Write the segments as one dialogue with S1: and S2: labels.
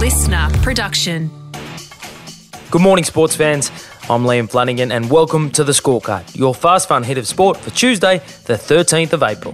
S1: listener production.
S2: Good morning, sports fans. I'm Liam Flanagan, and welcome to the scorecard, your fast fun hit of sport for Tuesday, the 13th of April.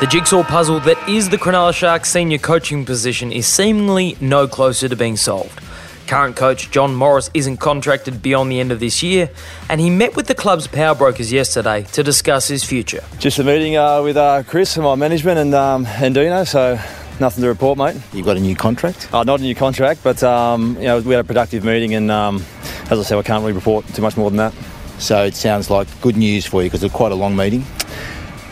S2: The jigsaw puzzle that is the Cronulla Sharks senior coaching position is seemingly no closer to being solved. Current coach John Morris isn't contracted beyond the end of this year, and he met with the club's power brokers yesterday to discuss his future.
S3: Just a meeting uh, with uh, Chris and my management and um, and Dino, so nothing to report, mate.
S4: You've got a new contract?
S3: Uh, not a new contract, but um, you know we had a productive meeting, and um, as I said, I can't really report too much more than that.
S4: So it sounds like good news for you because it's quite a long meeting.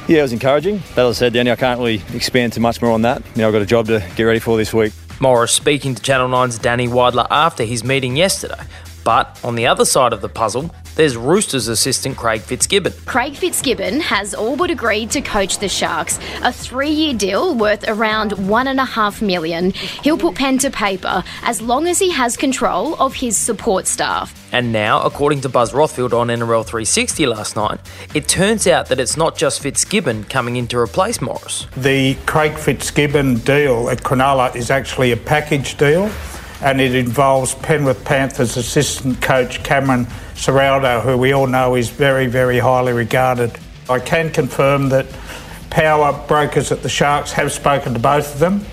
S3: Yeah, it was encouraging. But as I said, Danny, I can't really expand too much more on that. You know, I've got a job to get ready for this week.
S2: Morris speaking to Channel 9's Danny Weidler after his meeting yesterday. But on the other side of the puzzle, there's Roosters assistant Craig Fitzgibbon.
S5: Craig Fitzgibbon has all but agreed to coach the Sharks. A three-year deal worth around one and a half million. He'll put pen to paper as long as he has control of his support staff.
S2: And now, according to Buzz Rothfield on NRL 360 last night, it turns out that it's not just Fitzgibbon coming in to replace Morris.
S6: The Craig Fitzgibbon deal at Cronulla is actually a package deal and it involves Penrith Panthers assistant coach Cameron Ciraldo, who we all know is very, very highly regarded. I can confirm that power brokers at the Sharks have spoken to both of them.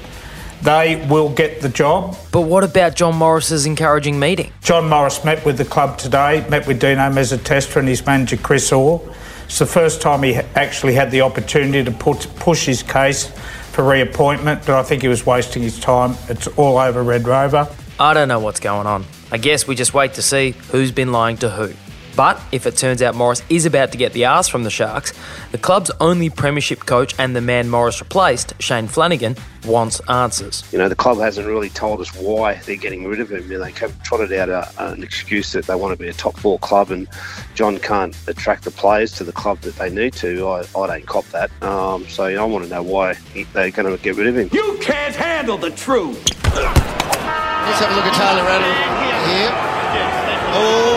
S6: They will get the job.
S2: But what about John Morris's encouraging meeting?
S6: John Morris met with the club today, met with Dino Mezzatesta and his manager Chris Orr. It's the first time he actually had the opportunity to put, push his case for reappointment, but I think he was wasting his time. It's all over Red Rover.
S2: I don't know what's going on. I guess we just wait to see who's been lying to who. But if it turns out Morris is about to get the arse from the Sharks, the club's only premiership coach and the man Morris replaced, Shane Flanagan, wants answers.
S7: You know, the club hasn't really told us why they're getting rid of him. You know, they have trotted out a, an excuse that they want to be a top four club and John can't attract the players to the club that they need to. I, I don't cop that. Um, so I want to know why they're going to get rid of him.
S8: You can't handle the truth.
S9: Let's have a look at Tyler Rattle here. Oh,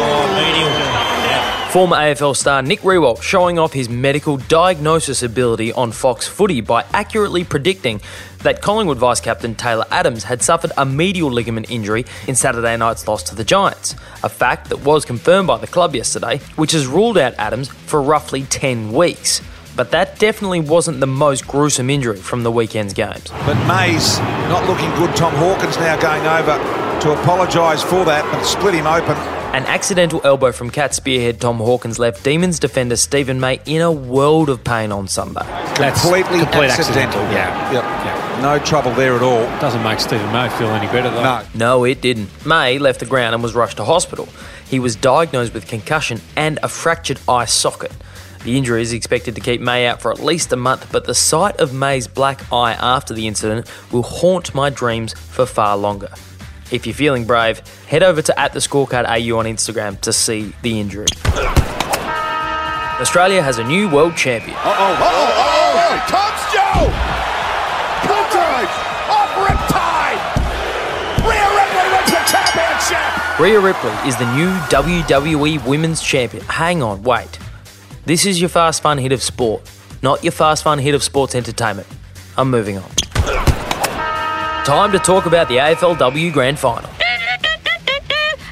S2: Former AFL star Nick Riewoldt showing off his medical diagnosis ability on Fox Footy by accurately predicting that Collingwood vice captain Taylor Adams had suffered a medial ligament injury in Saturday night's loss to the Giants, a fact that was confirmed by the club yesterday, which has ruled out Adams for roughly 10 weeks. But that definitely wasn't the most gruesome injury from the weekend's games.
S10: But May's not looking good. Tom Hawkins now going over to apologise for that and split him open.
S2: An accidental elbow from Cat spearhead Tom Hawkins left Demons defender Steven May in a world of pain on Sunday.
S10: Completely
S11: complete
S10: accidental.
S11: accidental, yeah.
S10: Yep.
S11: Yeah.
S10: No trouble there at all.
S11: Doesn't make Steven May feel any better though.
S10: No.
S2: No, it didn't. May left the ground and was rushed to hospital. He was diagnosed with concussion and a fractured eye socket. The injury is expected to keep May out for at least a month, but the sight of May's black eye after the incident will haunt my dreams for far longer. If you're feeling brave, head over to at the scorecard AU on Instagram to see the injury. Australia has a new world champion.
S9: oh, oh, oh, Tom's Joe! Drive! Off Riptide! Rhea Ripley wins the championship!
S2: Rhea Ripley is the new WWE Women's Champion. Hang on, wait. This is your fast fun hit of sport, not your fast fun hit of sports entertainment. I'm moving on. Time to talk about the AFLW Grand Final.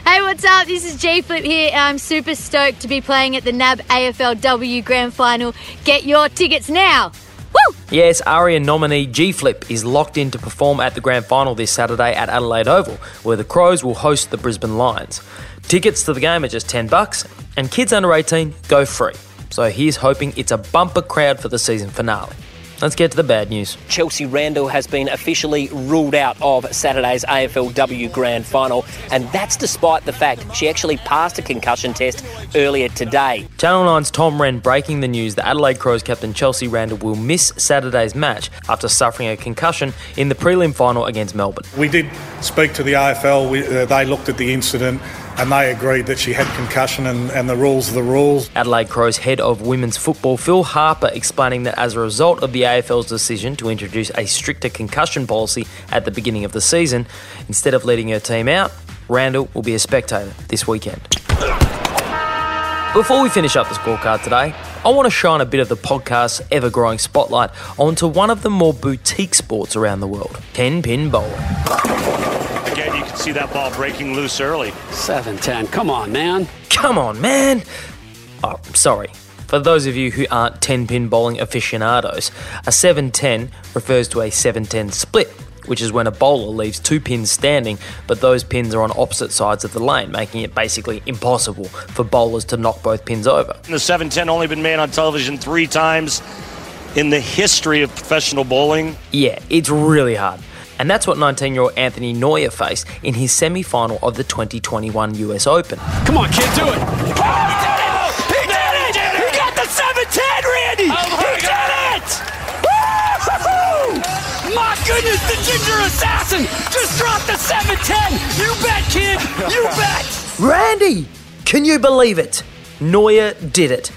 S12: Hey, what's up? This is G Flip here. I'm super stoked to be playing at the NAB AFLW Grand Final. Get your tickets now. Woo!
S2: Yes, ARIA nominee G Flip is locked in to perform at the Grand Final this Saturday at Adelaide Oval, where the Crows will host the Brisbane Lions. Tickets to the game are just 10 bucks, and kids under 18 go free. So here's hoping it's a bumper crowd for the season finale. Let's get to the bad news.
S13: Chelsea Randall has been officially ruled out of Saturday's AFLW Grand Final, and that's despite the fact she actually passed a concussion test earlier today.
S2: Channel 9's Tom Wren breaking the news that Adelaide Crows captain Chelsea Randall will miss Saturday's match after suffering a concussion in the prelim final against Melbourne.
S14: We did speak to the AFL. We, uh, they looked at the incident and they agreed that she had concussion and, and the rules are the rules.
S2: Adelaide Crows head of women's football Phil Harper explaining that as a result of the AFL's decision to introduce a stricter concussion policy at the beginning of the season, instead of leading her team out, Randall will be a spectator this weekend. Before we finish up the scorecard today, I want to shine a bit of the podcast's ever growing spotlight onto one of the more boutique sports around the world 10 pin bowling.
S1: Again, you can see that ball breaking loose early.
S15: 7 10. Come on, man.
S2: Come on, man. Oh, sorry. For those of you who aren't 10 pin bowling aficionados, a 7 10 refers to a 7 10 split, which is when a bowler leaves two pins standing, but those pins are on opposite sides of the lane, making it basically impossible for bowlers to knock both pins over.
S1: The 710 only been made on television three times in the history of professional bowling.
S2: Yeah, it's really hard. And that's what 19 year old Anthony Neuer faced in his semi final of the 2021 US Open.
S15: Come on, kid, do it.
S9: Oh, he did it! He did it! He got the 710, Randy!
S15: Oh
S9: he did it! Woo-hoo!
S15: My goodness, the ginger assassin just dropped the 710! You bet, kid! You bet!
S2: Randy! Can you believe it? Neuer did it.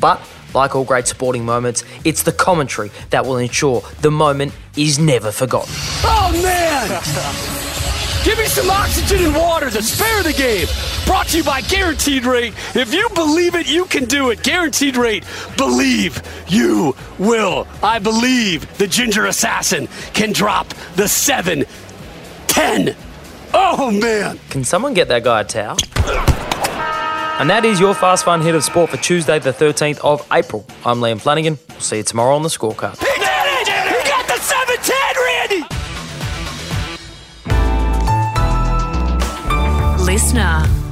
S2: But, like all great sporting moments, it's the commentary that will ensure the moment is never forgotten.
S15: Oh, man! Give me some oxygen and water to spare the game. Brought to you by Guaranteed Rate. If you believe it, you can do it. Guaranteed Rate. Believe you will. I believe the Ginger Assassin can drop the 7 10. Oh, man.
S2: Can someone get that guy a towel? And that is your fast fun hit of sport for Tuesday, the 13th of April. I'm Liam Flanagan. We'll see you tomorrow on the scorecard.
S9: He did it! He got the 710, Randy!
S16: Listener.